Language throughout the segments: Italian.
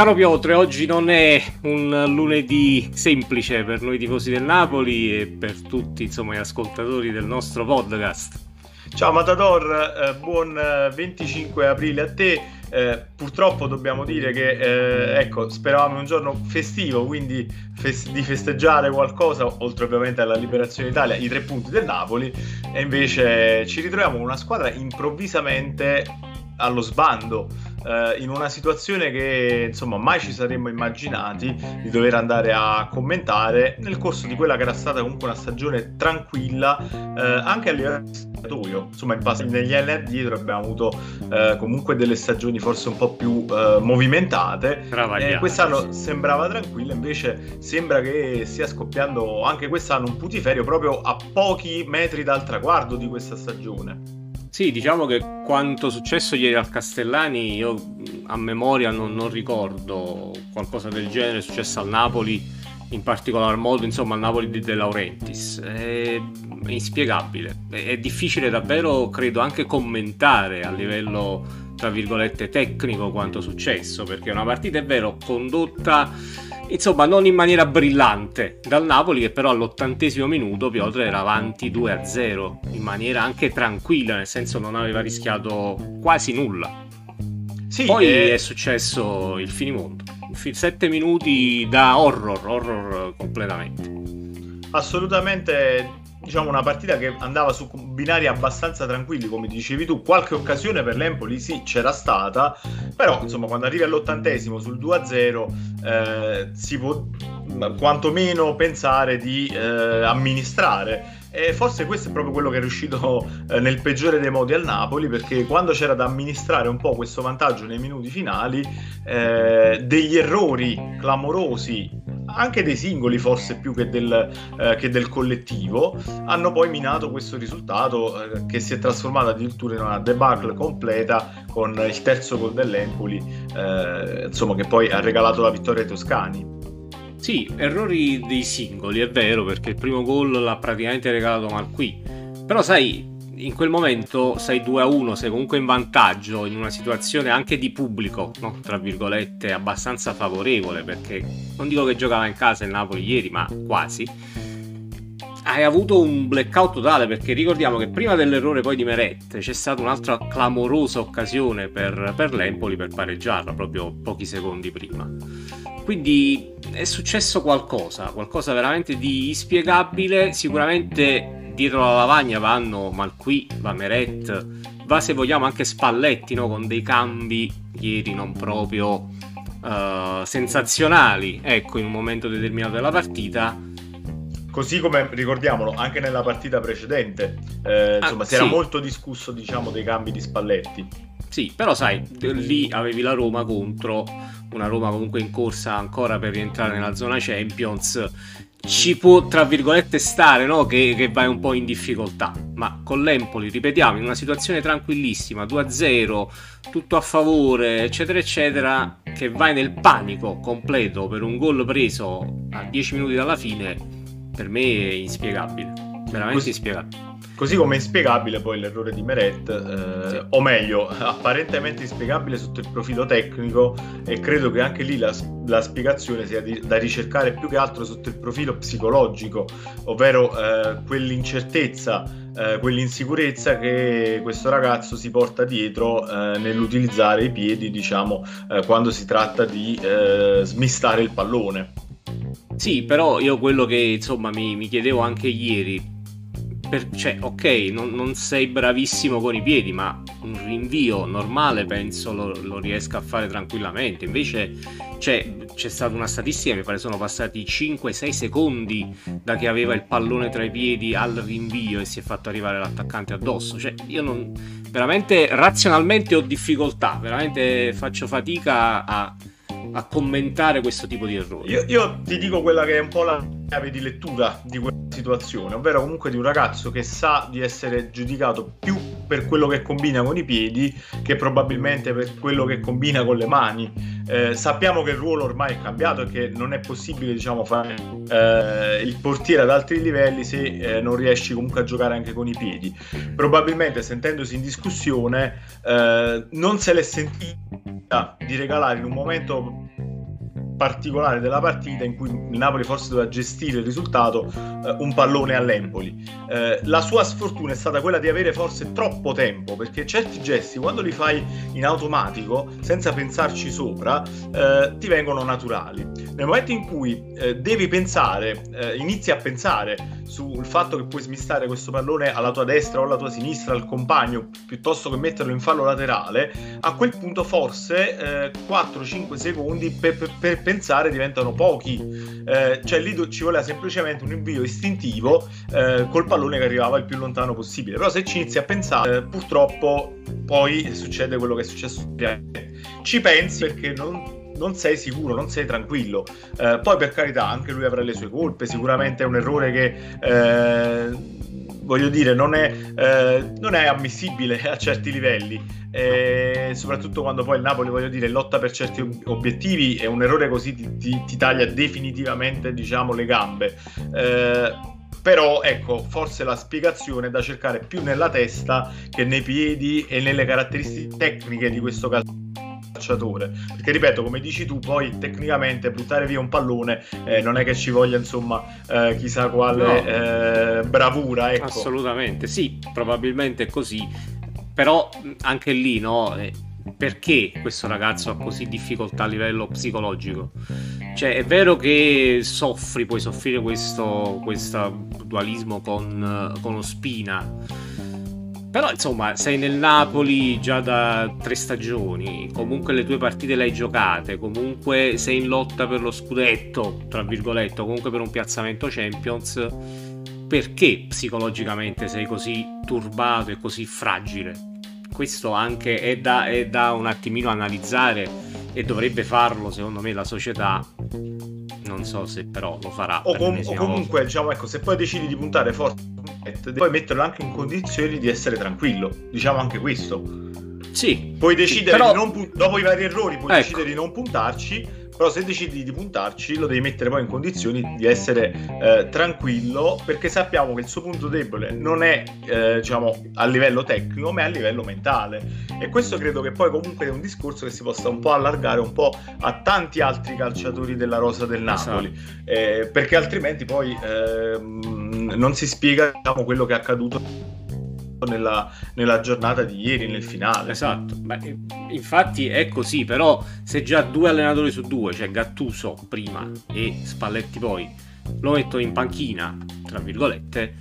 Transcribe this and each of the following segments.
Caro Piotre, oggi non è un lunedì semplice per noi tifosi del Napoli e per tutti insomma, gli ascoltatori del nostro podcast. Ciao Matador, eh, buon 25 eh, aprile a te. Eh, purtroppo dobbiamo dire che eh, ecco, speravamo un giorno festivo, quindi fes- di festeggiare qualcosa, oltre ovviamente alla liberazione d'Italia, i tre punti del Napoli, e invece ci ritroviamo con una squadra improvvisamente allo sbando eh, in una situazione che insomma mai ci saremmo immaginati di dover andare a commentare nel corso di quella che era stata comunque una stagione tranquilla eh, anche a livello spogliatoio insomma in base, negli anni addietro abbiamo avuto eh, comunque delle stagioni forse un po' più eh, movimentate. E quest'anno sembrava tranquilla invece sembra che stia scoppiando anche quest'anno un putiferio proprio a pochi metri dal traguardo di questa stagione sì, diciamo che quanto successo ieri al Castellani io a memoria non, non ricordo qualcosa del genere successo al Napoli, in particolar modo insomma al Napoli di De Laurentiis. È, inspiegabile, è, è difficile davvero credo anche commentare a livello tra virgolette tecnico quanto successo, perché una partita è vero condotta insomma non in maniera brillante. Dal Napoli che però all'ottantesimo minuto Piotr era avanti 2-0 in maniera anche tranquilla nel senso non aveva rischiato quasi nulla. Sì, poi e... è successo il finimondo. 7 minuti da horror horror completamente. Assolutamente diciamo una partita che andava su binari abbastanza tranquilli come dicevi tu. Qualche occasione per l'Empoli sì c'era stata però insomma quando arrivi all'ottantesimo sul 2-0 eh, si può quantomeno pensare di eh, amministrare. E forse questo è proprio quello che è riuscito eh, nel peggiore dei modi al Napoli, perché quando c'era da amministrare un po' questo vantaggio nei minuti finali, eh, degli errori clamorosi, anche dei singoli forse più che del, eh, che del collettivo, hanno poi minato questo risultato eh, che si è trasformato addirittura in una debacle completa con il terzo gol dell'Empoli, eh, insomma che poi ha regalato la vittoria ai toscani. Sì, errori dei singoli, è vero, perché il primo gol l'ha praticamente regalato Malqui. Però sai, in quel momento sei 2 a 1, sei comunque in vantaggio in una situazione anche di pubblico, no? tra virgolette, abbastanza favorevole, perché non dico che giocava in casa il Napoli ieri, ma quasi. Hai avuto un blackout totale perché ricordiamo che prima dell'errore poi di Meret c'è stata un'altra clamorosa occasione per, per l'Empoli per pareggiarla proprio pochi secondi prima. Quindi è successo qualcosa, qualcosa veramente di inspiegabile. Sicuramente dietro la lavagna vanno Malqui, va Meret, va se vogliamo anche Spalletti, no? con dei cambi ieri non proprio uh, sensazionali, ecco, in un momento determinato della partita. Così come ricordiamolo anche nella partita precedente, eh, ah, insomma, si sì. era molto discusso diciamo, dei cambi di Spalletti. Sì, però sai, lì avevi la Roma contro una Roma comunque in corsa ancora per rientrare nella zona Champions, ci può tra virgolette stare no? che, che, vai un po' in difficoltà. Ma con l'Empoli, ripetiamo, in una situazione tranquillissima, 2-0, tutto a favore, eccetera, eccetera, che vai nel panico completo per un gol preso a 10 minuti dalla fine, per me è inspiegabile. Veramente Così. inspiegabile. Così come è inspiegabile poi l'errore di Meret, eh, sì. o meglio, apparentemente inspiegabile sotto il profilo tecnico e credo che anche lì la, la spiegazione sia di, da ricercare più che altro sotto il profilo psicologico, ovvero eh, quell'incertezza, eh, quell'insicurezza che questo ragazzo si porta dietro eh, nell'utilizzare i piedi, diciamo, eh, quando si tratta di eh, smistare il pallone. Sì, però io quello che insomma mi, mi chiedevo anche ieri, per, cioè, ok, non, non, sei bravissimo con i piedi, ma un rinvio normale penso lo, lo riesca a fare tranquillamente. Invece cioè, c'è stata una statistica, mi pare sono passati 5-6 secondi da che aveva il pallone tra i piedi al rinvio e si è fatto arrivare l'attaccante addosso. Cioè, io non, veramente razionalmente ho difficoltà, veramente faccio fatica a a commentare questo tipo di errori. Io, io, ti dico quella che è un po' la chiave di lettura di quella situazione, ovvero comunque di un ragazzo che sa di essere giudicato più per quello che combina con i piedi che probabilmente per quello che combina con le mani. Eh, sappiamo che il ruolo ormai è cambiato e che non è possibile diciamo, fare eh, il portiere ad altri livelli se eh, non riesci comunque a giocare anche con i piedi. Probabilmente sentendosi in discussione eh, non se l'è sentita di regalare in un momento particolare della partita in cui il Napoli forse doveva gestire il risultato, eh, un pallone all'Empoli. Eh, la sua sfortuna è stata quella di avere forse troppo tempo, perché certi gesti quando li fai in automatico, senza pensarci sopra, eh, ti vengono naturali. Nel momento in cui eh, devi pensare, eh, inizi a pensare sul fatto che puoi smistare questo pallone alla tua destra o alla tua sinistra, al compagno, piuttosto che metterlo in fallo laterale, a quel punto forse 4-5 secondi per, per, per, pensare diventano pochi. Eh, cioè lì ci voleva semplicemente un invio istintivo eh, col pallone che arrivava il più lontano possibile. Però se ci inizi a pensare, eh, purtroppo poi succede quello che è successo. Ci pensi perché non non sei sicuro, non sei tranquillo. Eh, poi per carità, anche lui avrà le sue colpe, sicuramente è un errore che... Eh, voglio dire, non è, eh, non è, ammissibile a certi livelli, eh, soprattutto quando poi il Napoli, voglio dire, lotta per certi obiettivi e un errore così ti, ti, ti taglia definitivamente, diciamo, le gambe. Eh, però ecco, forse la spiegazione è da cercare più nella testa che nei piedi e nelle caratteristiche tecniche di questo calcio calciatore. Perché ripeto, come dici tu, poi tecnicamente buttare via un pallone eh, non è che ci voglia insomma eh, chissà quale no. eh, bravura. Ecco. Assolutamente, sì, probabilmente è così. Però anche lì, no? Eh, perché questo ragazzo ha così difficoltà a livello psicologico? Cioè, è vero che soffri, puoi soffrire questo, questo dualismo con, con Ospina però insomma, sei nel Napoli già da tre stagioni, comunque le tue partite le hai giocate, comunque sei in lotta per lo scudetto, tra virgolette, comunque per un piazzamento Champions. Perché psicologicamente sei così turbato e così fragile? Questo anche è da, è da un attimino analizzare e dovrebbe farlo secondo me la società non so se però lo farà o, com- o comunque diciamo ecco se poi decidi di puntare forte puoi metterlo anche in condizioni di essere tranquillo. Diciamo anche questo. Sì puoi decidere però... di non punt- dopo i vari errori puoi ecco. decidere di non puntarci però se decidi di puntarci lo devi mettere poi in condizioni di essere eh, tranquillo perché sappiamo che il suo punto debole non è eh, diciamo a livello tecnico ma è a livello mentale e questo credo che poi comunque è un discorso che si possa un po' allargare un po' a tanti altri calciatori della rosa del Napoli esatto. eh, perché altrimenti poi ehm, non si spiega diciamo, quello che è accaduto nella, nella, giornata di ieri, nel finale. Esatto, Beh, infatti è così, però se già due allenatori su due, cioè Gattuso prima e Spalletti poi, lo mettono in panchina, tra virgolette,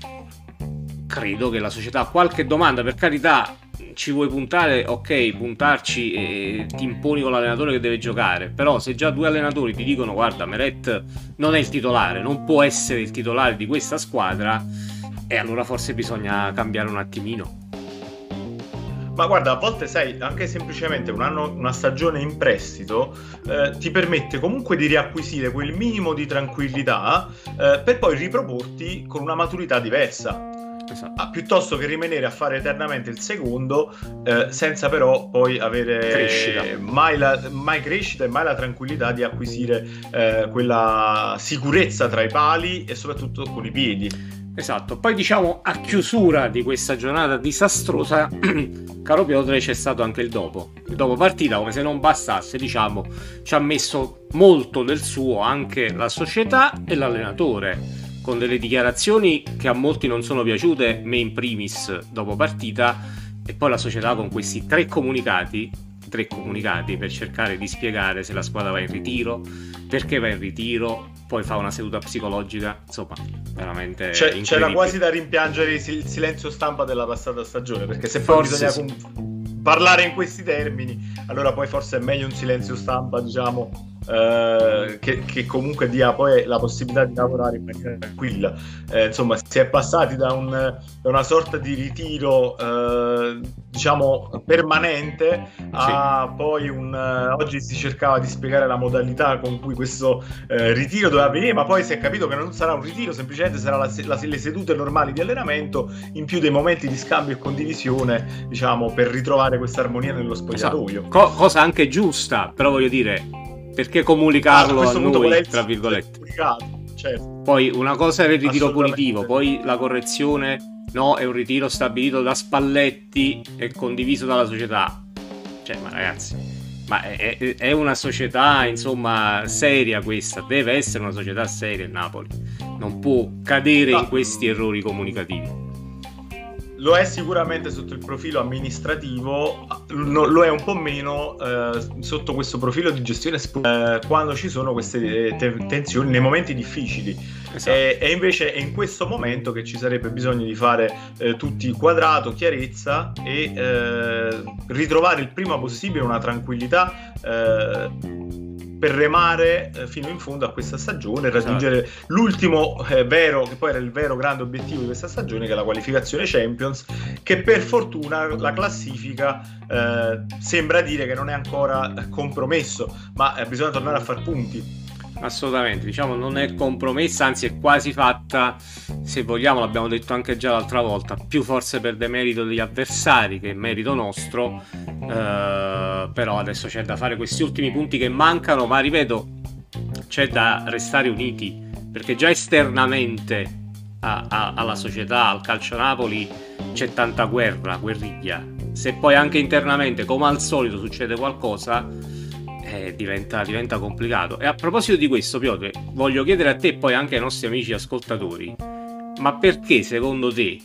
credo che la società qualche domanda, per carità, ci vuoi puntare, ok, puntarci e ti imponi con l'allenatore che deve giocare. Però se già due allenatori ti dicono guarda, Meret non è il titolare, non può essere il titolare di questa squadra, e allora forse bisogna cambiare un attimino. Ma guarda, a volte sai, anche semplicemente un anno, una stagione in prestito eh, ti permette comunque di riacquisire quel minimo di tranquillità eh, per poi riproporti con una maturità diversa. Esatto. Ah, piuttosto che rimanere a fare eternamente il secondo eh, senza però poi avere crescita. Mai, la, mai crescita e mai la tranquillità di acquisire eh, quella sicurezza tra i pali e soprattutto con i piedi. Esatto, poi diciamo a chiusura di questa giornata disastrosa, caro Piotr, c'è stato anche il dopo. Il dopo partita, come se non bastasse, diciamo, ci ha messo molto del suo anche la società e l'allenatore, con delle dichiarazioni che a molti non sono piaciute, me in primis dopo partita, e poi la società con questi tre comunicati, tre comunicati per cercare di spiegare se la squadra va in ritiro, perché va in ritiro, poi fa una seduta psicologica, insomma, veramente c'è, c'era quasi da rimpiangere il silenzio stampa della passata stagione, perché se poi bisogna sì. parlare in questi termini, allora poi forse è meglio un silenzio stampa, diciamo, eh, che, che, comunque dia poi la possibilità di lavorare in maniera tranquilla. Eh, insomma, si è passati da, un, da una sorta di ritiro, eh, diciamo, permanente a sì. poi un... oggi si cercava di spiegare la modalità con cui questo eh, ritiro doveva avvenire, ma poi si è capito che non sarà un ritiro, semplicemente sarà la, la, le sedute normali di allenamento in più dei momenti di scambio e condivisione, diciamo, per ritrovare questa armonia nello spogliatoio. Esatto. Co- cosa anche giusta, però voglio dire, perché comunicarlo ah, a noi, tra virgolette. Certo. Poi una cosa era il ritiro punitivo, poi la correzione, no, è un ritiro stabilito da Spalletti e condiviso dalla società. Cioè, ma ragazzi, Ma è, è, una società, insomma, seria questa, deve essere una società seria il Napoli. Non può cadere no. in questi errori comunicativi lo è sicuramente sotto il profilo amministrativo, lo è un po' meno eh, sotto questo profilo di gestione eh, quando ci sono queste te- tensioni nei momenti difficili. Esatto. E, e, invece è in questo momento che ci sarebbe bisogno di fare eh, tutti quadrato, chiarezza e eh, ritrovare il prima possibile una tranquillità eh, per remare eh, fino in fondo a questa stagione e raggiungere esatto. l'ultimo eh, vero, che poi era il vero grande obiettivo di questa stagione, che è la qualificazione Champions, che per fortuna la classifica eh, sembra dire che non è ancora compromesso, ma eh, bisogna tornare a far punti. Assolutamente, diciamo non è compromessa, anzi è quasi fatta, se vogliamo, l'abbiamo detto anche già l'altra volta, più forse per demerito degli avversari che merito nostro, eh, però adesso c'è da fare questi ultimi punti che mancano, ma ripeto, c'è da restare uniti, perché già esternamente a, a, alla società, al calcio Napoli, c'è tanta guerra, guerriglia. Se poi anche internamente, come al solito, succede qualcosa eh, diventa, diventa, complicato. E a proposito di questo, Piotr, voglio chiedere a te e poi anche ai nostri amici ascoltatori, ma perché secondo te,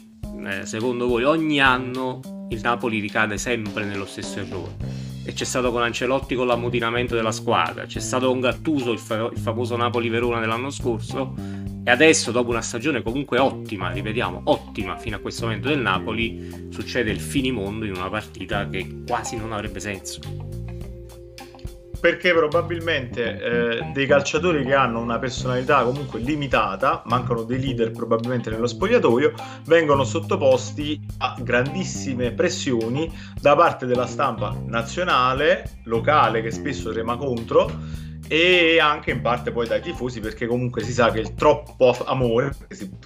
eh, secondo voi, ogni anno il Napoli ricade sempre nello stesso errore? E c'è stato con Ancelotti con l'ammutinamento della squadra, c'è stato con Gattuso il, fa- il famoso Napoli-Verona dell'anno scorso, e adesso, dopo una stagione comunque ottima, ripetiamo, ottima fino a questo momento del Napoli, succede il finimondo in una partita che quasi non avrebbe senso perché probabilmente eh, dei calciatori che hanno una personalità comunque limitata, mancano dei leader probabilmente nello spogliatoio, vengono sottoposti a grandissime pressioni da parte della stampa nazionale, locale che spesso rema contro e anche in parte poi dai tifosi perché comunque si sa che il troppo amore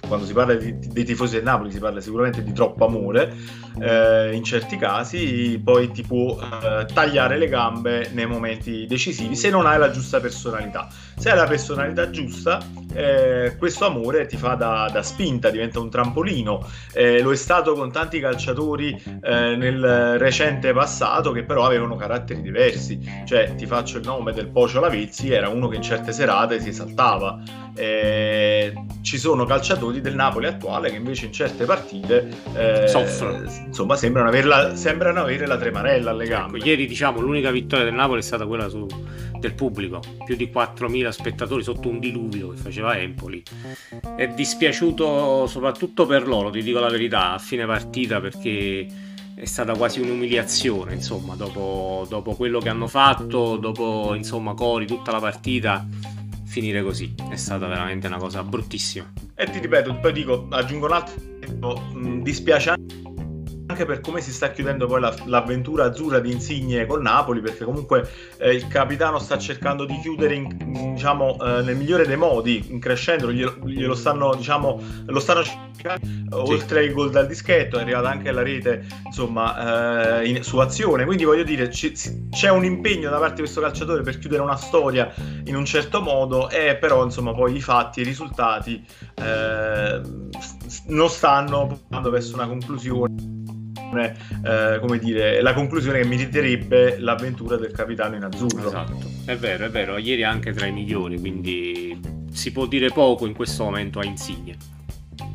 quando si parla di, dei tifosi del Napoli si parla sicuramente di troppo amore eh, in certi casi poi ti può eh, tagliare le gambe nei momenti decisivi se non hai la giusta personalità se hai la personalità giusta eh, questo amore ti fa da, da spinta diventa un trampolino eh, lo è stato con tanti calciatori eh, nel recente passato che però avevano caratteri diversi cioè ti faccio il nome del Pocio Lavezzi era uno che in certe serate si esaltava. Eh, ci sono calciatori del Napoli attuale che invece in certe partite eh, soffrono. Insomma, sembrano, averla, sembrano, avere la tremarella alle ecco, gambe. Ecco, ieri, diciamo, l'unica vittoria del Napoli è stata quella su, del pubblico, più di 4.000 spettatori sotto un diluvio che faceva Empoli. È dispiaciuto soprattutto per loro, ti dico la verità, a fine partita perché è stata quasi un'umiliazione, insomma, dopo, dopo, quello che hanno fatto, dopo, insomma, Cori, tutta la partita, finire così è stata veramente una cosa bruttissima. E ti ripeto, poi dico, aggiungo un altro, mh, dispiace anche per come si sta chiudendo poi la, l'avventura azzurra di Insigne col Napoli, perché comunque eh, il capitano sta cercando di chiudere in, in, diciamo, eh, nel migliore dei modi, in crescendo, glielo, glielo stanno, diciamo, lo stanno cercando. Oltre ai gol dal dischetto, è arrivata anche la rete insomma, eh, in, su azione. Quindi voglio dire, c- c'è un impegno da parte di questo calciatore per chiudere una storia in un certo modo, e però insomma, poi i fatti, i risultati eh, non stanno portando verso una conclusione eh, come dire, la conclusione che meriterebbe l'avventura del capitano in azzurro. Esatto, è vero, è vero, ieri anche tra i migliori, quindi si può dire poco in questo momento a Insigne.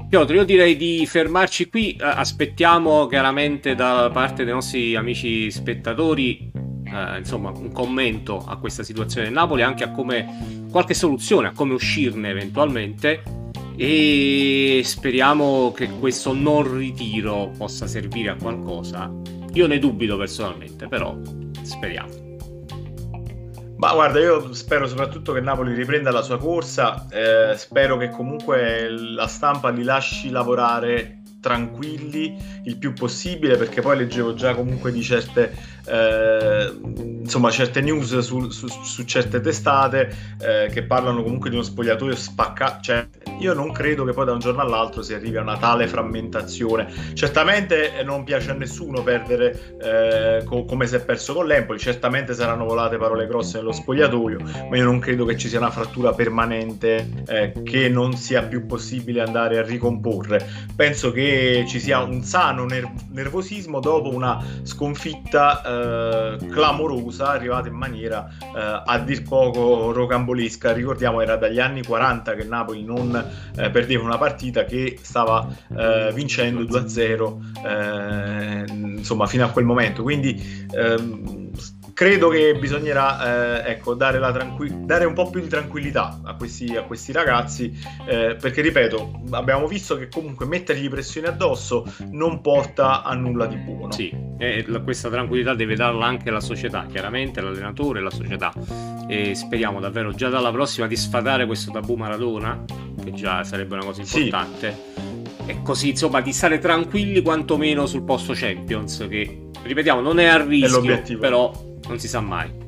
Piotr, io direi di fermarci qui, eh, aspettiamo chiaramente da parte dei nostri amici spettatori eh, insomma, un commento a questa situazione del Napoli, anche a come qualche soluzione, a come uscirne eventualmente e speriamo che questo non ritiro possa servire a qualcosa. Io ne dubito personalmente, però speriamo. Ma guarda, io spero soprattutto che Napoli riprenda la sua corsa, eh, spero che comunque la stampa li lasci lavorare tranquilli il più possibile perché poi leggevo già comunque di certe eh, insomma certe news su, su, su certe testate eh, che parlano comunque di uno spogliatoio spaccato cioè io non credo che poi da un giorno all'altro si arrivi a una tale frammentazione. Certamente non piace a nessuno perdere eh, co- come si è perso con l'Empoli certamente saranno volate parole grosse nello spogliatoio ma io non credo che ci sia una frattura permanente eh, che non sia più possibile andare a ricomporre. Penso che ci sia un sano ner- nervosismo dopo una sconfitta eh, clamorosa arrivata in maniera eh, a dir poco rocambolesca. Ricordiamo era dagli anni 40 che Napoli non eh, perdeva una partita che stava eh, vincendo 2-0 eh, insomma fino a quel momento. Quindi ehm, credo che bisognerà eh, ecco, dare, tranqu- dare, un po' più di tranquillità a questi, a questi ragazzi, eh, perché ripeto, abbiamo visto che comunque mettergli pressione addosso non porta a nulla di buono. Sì, e questa tranquillità deve darla anche la società, chiaramente l'allenatore e la società. E speriamo davvero già dalla prossima di sfatare questo tabù Maradona, che già sarebbe una cosa importante. Sì. E così insomma di stare tranquilli quantomeno sul posto Champions che ripetiamo non è a rischio è però non si sa mai.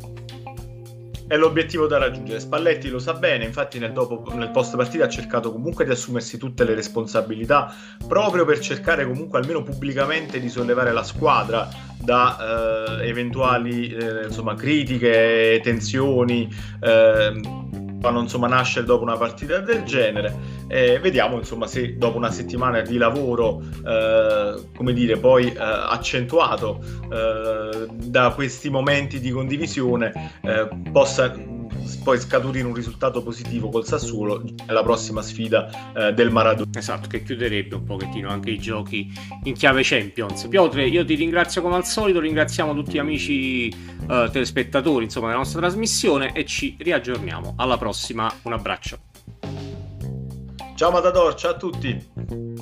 È l'obiettivo da raggiungere. Spalletti lo sa bene, infatti nel, dopo, nel post partita ha cercato comunque di assumersi tutte le responsabilità proprio per cercare comunque almeno pubblicamente di sollevare la squadra da eh, eventuali eh, insomma, critiche, tensioni. Eh, fanno insomma nascere dopo una partita del genere. E vediamo insomma se dopo una settimana di lavoro eh, come dire poi eh, accentuato eh, da questi momenti di condivisione eh, possa poi scaturire un risultato positivo col Sassuolo nella prossima sfida eh, del Maradona. Esatto, che chiuderebbe un pochettino anche i giochi in chiave Champions. Piotre, io ti ringrazio come al solito, ringraziamo tutti gli amici eh, telespettatori insomma, della nostra trasmissione e ci riaggiorniamo. Alla prossima, un abbraccio. Ciao Matador, ciao a tutti.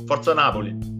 Forza Napoli.